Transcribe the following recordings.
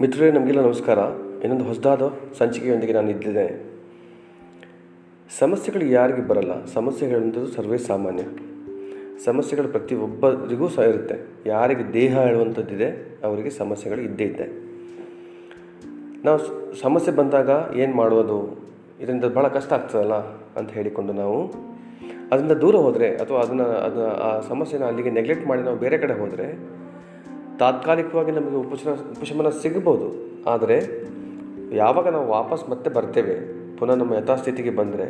ಮಿತ್ರರೇ, ನಮಗೆಲ್ಲ ನಮಸ್ಕಾರ. ಇನ್ನೊಂದು ಹೊಸದಾದ ಸಂಚಿಕೆಯೊಂದಿಗೆ ನಾನು ಇದ್ದಿದ್ದೆ ಸಮಸ್ಯೆಗಳು ಯಾರಿಗೆ ಬರಲ್ಲ. ಸಮಸ್ಯೆಗಳಂಥದ್ದು ಸರ್ವೇ ಸಾಮಾನ್ಯ. ಸಮಸ್ಯೆಗಳು ಪ್ರತಿಯೊಬ್ಬರಿಗೂ ಸಹ ಇರುತ್ತೆ. ಯಾರಿಗೆ ದೇಹ ಹೇಳುವಂಥದ್ದಿದೆ, ಅವರಿಗೆ ಸಮಸ್ಯೆಗಳು ಇದ್ದೇ ಇದ್ದೆ. ನಾವು ಸಮಸ್ಯೆ ಬಂದಾಗ ಏನು ಮಾಡೋದು ಇದರಿಂದ ಭಾಳ ಕಷ್ಟ ಆಗ್ತದಲ್ಲ ಅಂತ ಹೇಳಿಕೊಂಡು ನಾವು ಅದರಿಂದ ದೂರ ಹೋದರೆ ಅಥವಾ ಅದನ್ನು, ಅದನ್ನ ಆ ಸಮಸ್ಯೆನ ಅಲ್ಲಿಗೆ ನೆಗ್ಲೆಕ್ಟ್ ಮಾಡಿ ನಾವು ಬೇರೆ ಕಡೆ ಹೋದರೆ ತಾತ್ಕಾಲಿಕವಾಗಿ ನಮಗೆ ಉಪಶಮ, ಉಪಶಮನ ಸಿಗಬಹುದು. ಆದರೆ ಯಾವಾಗ ನಾವು ವಾಪಸ್ ಮತ್ತೆ ಬರ್ತೇವೆ, ಪುನಃ ನಮ್ಮ ಯಥಾಸ್ಥಿತಿಗೆ ಬಂದರೆ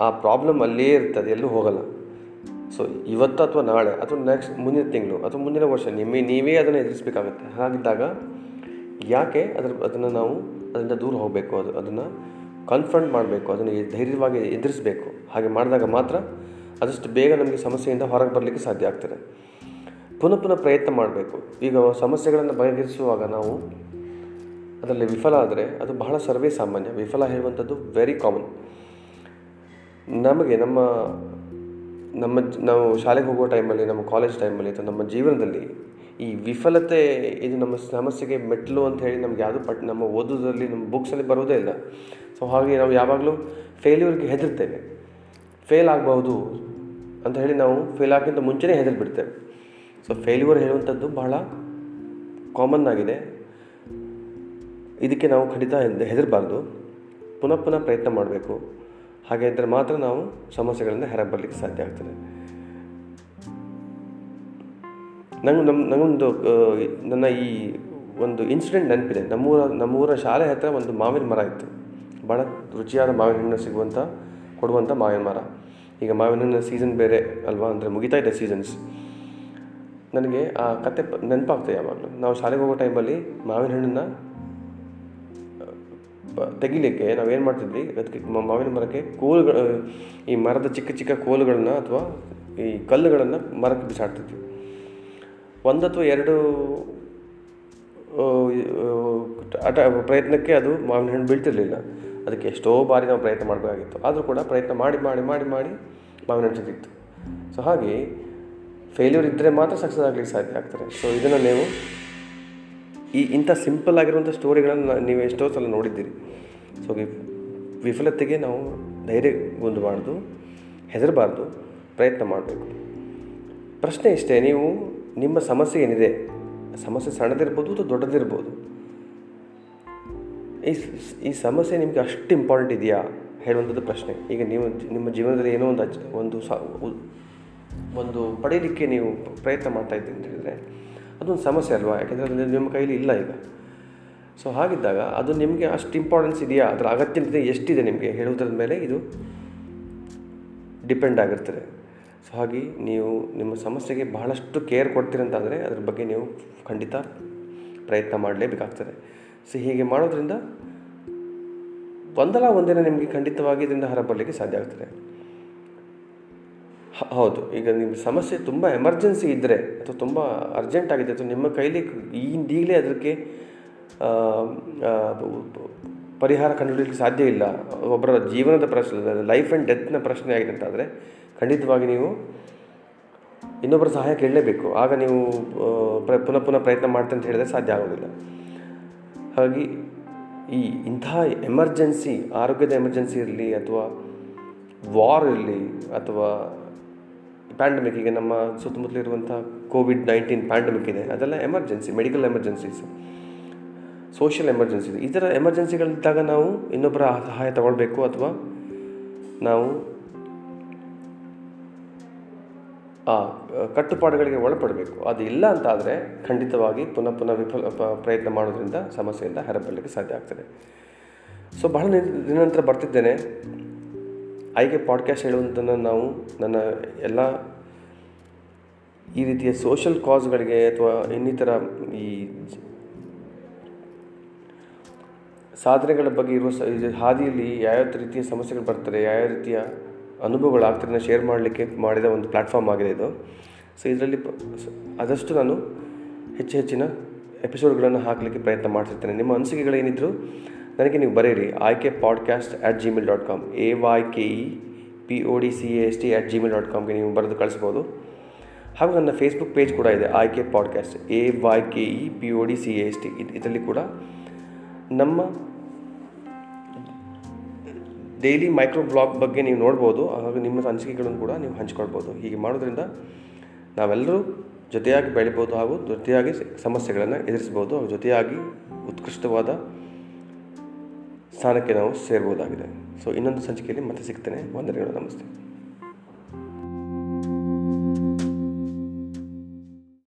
ಆ ಪ್ರಾಬ್ಲಮ್ ಅಲ್ಲೇ ಇರ್ತದೆ, ಎಲ್ಲೂ ಹೋಗಲ್ಲ. ಸೊ ಇವತ್ತು ಅಥವಾ ನಾಳೆ ಅಥವಾ ನೆಕ್ಸ್ಟ್ ಮುಂದಿನ ತಿಂಗಳು ಅಥವಾ ಮುಂದಿನ ವರ್ಷ ನಿಮ್ಮೇ, ನೀವೇ ಅದನ್ನು ಎದುರಿಸಬೇಕಾಗುತ್ತೆ. ಹಾಗಿದ್ದಾಗ ಯಾಕೆ ಅದರ, ಅದನ್ನು ನಾವು ಅದರಿಂದ ದೂರ ಹೋಗಬೇಕು, ಅದು, ಅದನ್ನು ಕನ್ಫ್ರಂಟ್ ಮಾಡಬೇಕು, ಅದನ್ನು ಧೈರ್ಯವಾಗಿ ಎದುರಿಸಬೇಕು. ಹಾಗೆ ಮಾಡಿದಾಗ ಮಾತ್ರ ಅದಷ್ಟು ಬೇಗ ನಮಗೆ ಸಮಸ್ಯೆಯಿಂದ ಹೊರಗೆ ಬರಲಿಕ್ಕೆ ಸಾಧ್ಯ ಆಗ್ತದೆ. ಪುನಃ ಪುನಃ ಪ್ರಯತ್ನ ಮಾಡಬೇಕು. ಈಗ ಸಮಸ್ಯೆಗಳನ್ನು ಬಗೆಹರಿಸುವಾಗ ನಾವು ಅದರಲ್ಲಿ ವಿಫಲ ಆದರೆ ಅದು ಬಹಳ ಸರ್ವೇ ಸಾಮಾನ್ಯ. ವಿಫಲ ಹೇಳುವಂಥದ್ದು ವೆರಿ ಕಾಮನ್ ನಮಗೆ ನಮ್ಮ ನಮ್ಮ ನಾವು ಶಾಲೆಗೆ ಹೋಗುವ ಟೈಮಲ್ಲಿ ನಮ್ಮ ಕಾಲೇಜ್ ಟೈಮಲ್ಲಿ ಅಥವಾ ನಮ್ಮ ಜೀವನದಲ್ಲಿ ಈ ವಿಫಲತೆ ಇದು ನಮ್ಮ ಸಮಸ್ಯೆಗೆ ಮೆಟ್ಟಲು ಅಂತ ಹೇಳಿ ನಮ್ಗೆ ಯಾವುದು ಪಟ್, ನಮ್ಮ ಓದೋದ್ರಲ್ಲಿ, ನಮ್ಮ ಬುಕ್ಸಲ್ಲಿ ಬರೋದೇ ಇಲ್ಲ. ಸೊ ಹಾಗೆ ನಾವು ಯಾವಾಗಲೂ ಫೇಲ್ಯೂರ್ಗೆ ಹೆದರ್ತೇವೆ. ಫೇಲ್ ಆಗಬಹುದು ಅಂತ ಹೇಳಿ ನಾವು ಫೇಲ್ ಆಗೋಕ್ಕಿಂತ ಮುಂಚೆನೇ ಹೆದರಿ ಬಿಡ್ತೇವೆ ಸೊ ಫೇಲ್ಯೂರ್ ಹೇಳುವಂಥದ್ದು ಬಹಳ ಕಾಮನ್ ಆಗಿದೆ. ಇದಕ್ಕೆ ನಾವು ಖಂಡಿತ ಹೆದ್- ಹೆದರಬಾರ್ದು. ಪುನಃ ಪುನಃ ಪ್ರಯತ್ನ ಮಾಡಬೇಕು. ಹಾಗೆ ಇದ್ದರೆ ಮಾತ್ರ ನಾವು ಸಮಸ್ಯೆಗಳಿಂದ ಹೊರಗೆ ಬರಲಿಕ್ಕೆ ಸಾಧ್ಯ ಆಗ್ತದೆ. ನಂಗೆ ನಮ್ಮ ನನಗೊಂದು ನನ್ನ ಈ ಒಂದು ಇನ್ಸಿಡೆಂಟ್ ನೆನಪಿದೆ. ನಮ್ಮೂರ ನಮ್ಮೂರ ಶಾಲೆ ಹತ್ತಿರ ಒಂದು ಮಾವಿನ ಮರ ಇತ್ತು. ಭಾಳ ರುಚಿಯಾದ ಮಾವಿನ ಹಣ್ಣು ಸಿಗುವಂಥ ಕೊಡುವಂಥ ಮಾವಿನ ಮರ. ಈಗ ಮಾವಿನ ಹಣ್ಣಿನ ಸೀಸನ್ ಬೇರೆ ಅಲ್ವಾ? ಅಂದರೆ ಮುಗಿತಾ ಸೀಸನ್ಸ್ ನನಗೆ ಆ ಕತೆ ನೆನಪಾಗ್ತದೆ ಯಾವಾಗಲೂ. ನಾವು ಶಾಲೆಗೆ ಹೋಗೋ ಟೈಮಲ್ಲಿ ಮಾವಿನ ಹಣ್ಣನ್ನು ತೆಗಿಲಿಕ್ಕೆ ನಾವೇನು ಮಾಡ್ತಿದ್ವಿ, ಅದಕ್ಕೆ ಮಾವಿನ ಮರಕ್ಕೆ ಕೋಲುಗಳು, ಈ ಮರದ ಚಿಕ್ಕ ಚಿಕ್ಕ ಕೋಲುಗಳನ್ನ ಅಥವಾ ಈ ಕಲ್ಲುಗಳನ್ನು ಮರಕ್ಕೆ ಬಿಸಾಡ್ತಿದ್ವಿ. ಒಂದು ಅಥವಾ ಎರಡು ಆಟ ಪ್ರಯತ್ನಕ್ಕೆ ಅದು ಮಾವಿನ ಹಣ್ಣು ಬೀಳ್ತಿರ್ಲಿಲ್ಲ. ಅದಕ್ಕೆ ಎಷ್ಟೋ ಬಾರಿ ನಾವು ಪ್ರಯತ್ನ ಮಾಡಬೇಕಾಗಿತ್ತು. ಆದರೂ ಕೂಡ ಪ್ರಯತ್ನ ಮಾಡಿ ಮಾಡಿ ಮಾಡಿ ಮಾಡಿ ಮಾವಿನ ಹಣ್ಣು ಸಿಗ್ತಿತ್ತು ಸೊ ಹಾಗೆ ಫೇಲ್ಯೂರ್ ಇದ್ದರೆ ಮಾತ್ರ ಸಕ್ಸಸ್ ಆಗಲಿಕ್ಕೆ ಸಾಧ್ಯ ಆಗ್ತದೆ. ಸೊ ಇದನ್ನು ನೀವು ಈ ಇಂಥ ಸಿಂಪಲ್ ಆಗಿರುವಂಥ ಸ್ಟೋರಿಗಳನ್ನು ನೀವು ಎಷ್ಟೋ ಸಲ ನೋಡಿದ್ದೀರಿ. ಸೊ ವಿಫಲತೆಗೆ ನಾವು ಧೈರ್ಯಗೊಂಡಬಾರ್ದು ಹೆದರಬಾರ್ದು, ಪ್ರಯತ್ನ ಮಾಡಬೇಕು. ಪ್ರಶ್ನೆ ಇಷ್ಟೇ, ನೀವು ನಿಮ್ಮ ಸಮಸ್ಯೆ ಏನಿದೆ? ಸಮಸ್ಯೆ ಸಣ್ಣದಿರ್ಬೋದು ಅಥವಾ ದೊಡ್ಡದಿರ್ಬೋದು? ಈ ಈ ಸಮಸ್ಯೆ ನಿಮಗೆ ಅಷ್ಟು ಇಂಪಾರ್ಟೆಂಟ್ ಇದೆಯಾ? ಹೇಳುವಂಥದ್ದು ಪ್ರಶ್ನೆ. ಈಗ ನೀವು ನಿಮ್ಮ ಜೀವನದಲ್ಲಿ ಏನೋ ಒಂದು ಒಂದು ಒಂದು ಪಡೀಲಿಕ್ಕೆ ನೀವು ಪ್ರಯತ್ನ ಮಾಡ್ತಾ ಇದ್ದೀರಿ ಅಂತ ಹೇಳಿದರೆ, ಅದೊಂದು ಸಮಸ್ಯೆ ಅಲ್ವಾ? ಯಾಕೆಂದರೆ ಅದು ನಿಮ್ಮ ಕೈಲಿ ಇಲ್ಲ ಈಗ. ಸೊ ಹಾಗಿದ್ದಾಗ ಅದು ನಿಮಗೆ ಅಷ್ಟು ಇಂಪಾರ್ಟೆನ್ಸ್ ಇದೆಯಾ? ಅದರ ಅಗತ್ಯತೆ ಎಷ್ಟಿದೆ ನಿಮಗೆ? ಹೇಳುವುದರ ಮೇಲೆ ಇದು ಡಿಪೆಂಡ್ ಆಗಿರ್ತದೆ. ಸೊ ಹಾಗೆ ನೀವು ನಿಮ್ಮ ಸಮಸ್ಯೆಗೆ ಬಹಳಷ್ಟು ಕೇರ್ ಕೊಡ್ತೀರಂತಂದರೆ ಅದ್ರ ಬಗ್ಗೆ ನೀವು ಖಂಡಿತ ಪ್ರಯತ್ನ ಮಾಡಲೇಬೇಕಾಗ್ತದೆ. ಸೊ ಹೀಗೆ ಮಾಡೋದ್ರಿಂದ ಒಂದಲ್ಲ ಒಂದಿನ ನಿಮಗೆ ಖಂಡಿತವಾಗಿ ಇದರಿಂದ ಹೊರಬರಲಿಕ್ಕೆ ಸಾಧ್ಯ ಆಗ್ತದೆ. ಹೌದು. ಈಗ ನಿಮ್ಮ ಸಮಸ್ಯೆ ತುಂಬ ಎಮರ್ಜೆನ್ಸಿ ಇದ್ದರೆ ಅಥವಾ ತುಂಬ ಅರ್ಜೆಂಟ್ ಆಗಿದೆ ಅಥವಾ ನಿಮ್ಮ ಕೈಲಿ ಈಗಲೇ ಅದಕ್ಕೆ ಪರಿಹಾರ ಕಂಡುಹಿಡಿಯಲಿಕ್ಕೆ ಸಾಧ್ಯ ಇಲ್ಲ. ಒಬ್ಬರ ಜೀವನದ ಪ್ರಶ್ನೆ ಲೈಫ್ ಆ್ಯಂಡ್ ಡೆತ್ನ ಪ್ರಶ್ನೆ ಆಗಿದೆ ಅಂತಾದರೆ ಖಂಡಿತವಾಗಿ ನೀವು ಇನ್ನೊಬ್ಬರ ಸಹಾಯ ಕೇಳಲೇಬೇಕು. ಆಗ ನೀವು ಪ್ರ, ಪುನಃ ಪುನಃ ಪ್ರಯತ್ನ ಮಾಡ್ತೀನಿ ಅಂತ ಹೇಳಿದ್ರೆ ಸಾಧ್ಯ ಆಗೋದಿಲ್ಲ. ಹಾಗಾಗಿ ಈ ಇಂತಹ ಎಮರ್ಜೆನ್ಸಿ ಆರೋಗ್ಯದ ಎಮರ್ಜೆನ್ಸಿ ಇರಲಿ ಅಥವಾ ವಾರ್ ಇರಲಿ ಅಥವಾ ಪ್ಯಾಂಡಮಿಕ್ ಈಗ ನಮ್ಮ ಸುತ್ತಮುತ್ತಲಿರುವಂಥ ಕೋವಿಡ್ ನೈನ್ಟೀನ್ ಪ್ಯಾಂಡಮಿಕ್ ಇದೆ. ಅದೆಲ್ಲ emergency medical emergencies social emergency ಈ ಥರ ಎಮರ್ಜೆನ್ಸಿಗಳಿದ್ದಾಗ ನಾವು ಇನ್ನೊಬ್ಬರ ಸಹಾಯ ತಗೊಳ್ಬೇಕು ಅಥವಾ ನಾವು, ಆ, ಕಟ್ಟುಪಾಡುಗಳಿಗೆ ಒಳಪಡಬೇಕು. ಅದು ಇಲ್ಲ ಅಂತಾದರೆ ಖಂಡಿತವಾಗಿ ಪುನಃ ಪುನಃ ವಿಫಲ ಪ್ರಯತ್ನ ಮಾಡೋದ್ರಿಂದ ಸಮಸ್ಯೆಯಿಂದ ಹೊರಬರಲಿಕ್ಕೆ ಸಾಧ್ಯ ಆಗ್ತದೆ. ಸೊ ಬಹಳ ದಿನ ಬರ್ತಿದ್ದೇನೆ. ಆಯ್ಕೆ ಪಾಡ್ಕಾಸ್ಟ್ ಹೇಳುವಂಥನ್ನು ನಾವು ನನ್ನ ಎಲ್ಲ ಈ ರೀತಿಯ ಸೋಷಲ್ ಕಾಸ್ಗಳಿಗೆ ಅಥವಾ ಇನ್ನಿತರ ಈ ಸಾಧನೆಗಳ ಬಗ್ಗೆ ಇರುವ ಹಾದಿಯಲ್ಲಿ ಯಾವ್ಯಾವ ರೀತಿಯ ಸಮಸ್ಯೆಗಳು ಬರ್ತದೆ, ಯಾವ್ಯಾವ ರೀತಿಯ ಅನುಭವಗಳು ಅನುಭವಗಳಾಗ್ತದೆ ಶೇರ್ ಮಾಡಲಿಕ್ಕೆ ಮಾಡಿದ ಒಂದು ಪ್ಲ್ಯಾಟ್ಫಾರ್ಮ್ ಆಗಿದೆ ಇದು. ಸೊ ಇದರಲ್ಲಿ ಆದಷ್ಟು ನಾನು ಹೆಚ್ಚು ಹೆಚ್ಚಿನ ಎಪಿಸೋಡ್ಗಳನ್ನು ಹಾಕಲಿಕ್ಕೆ ಪ್ರಯತ್ನ ಮಾಡ್ತಿರ್ತೇನೆ. ನಿಮ್ಮ ಅನಿಸಿಕೆಗಳೇನಿದ್ರು ನನಗೆ ನೀವು ಬರೀರಿ Aayke podcast at Gmail dot com A Y K E P O D C S T at Gmail dot ಕಾಮ್ಗೆ ನೀವು ಬರೆದು ಕಳಿಸ್ಬೋದು. ಹಾಗೂ ನನ್ನ ಫೇಸ್ಬುಕ್ ಪೇಜ್ ಕೂಡ ಇದೆ Aayke podcast A Y K E P O D C S T ಇದರಲ್ಲಿ ಕೂಡ. ನಮ್ಮ ಡೈಲಿ ಮೈಕ್ರೋ ಬ್ಲಾಗ್ ಬಗ್ಗೆ ನೀವು ನೋಡ್ಬೋದು, ಹಾಗೂ ನಿಮ್ಮ ಅನಿಸಿಕೆಗಳನ್ನು ಕೂಡ ನೀವು ಹಂಚ್ಕೊಳ್ಬೋದು. ಹೀಗೆ ಮಾಡೋದ್ರಿಂದ ನಾವೆಲ್ಲರೂ ಜೊತೆಯಾಗಿ ಬೆಳಿಬೋದು ಹಾಗೂ ಜೊತೆಯಾಗಿ ಸಮಸ್ಯೆಗಳನ್ನು ಎದುರಿಸ್ಬೋದು ಜೊತೆಯಾಗಿ ಉತ್ಕೃಷ್ಟವಾದ ಸ್ಥಾನಕ್ಕೆ ನಾವು ಸೇರ್ಬೋದಾಗಿದೆ. ಸೊ ಇನ್ನೊಂದು ಸಂಚಿಕೆಯಲ್ಲಿ ಮತ್ತೆ ಸಿಗ್ತೇನೆ. ವಂದನೆಗಳು ನಮಸ್ತೆ.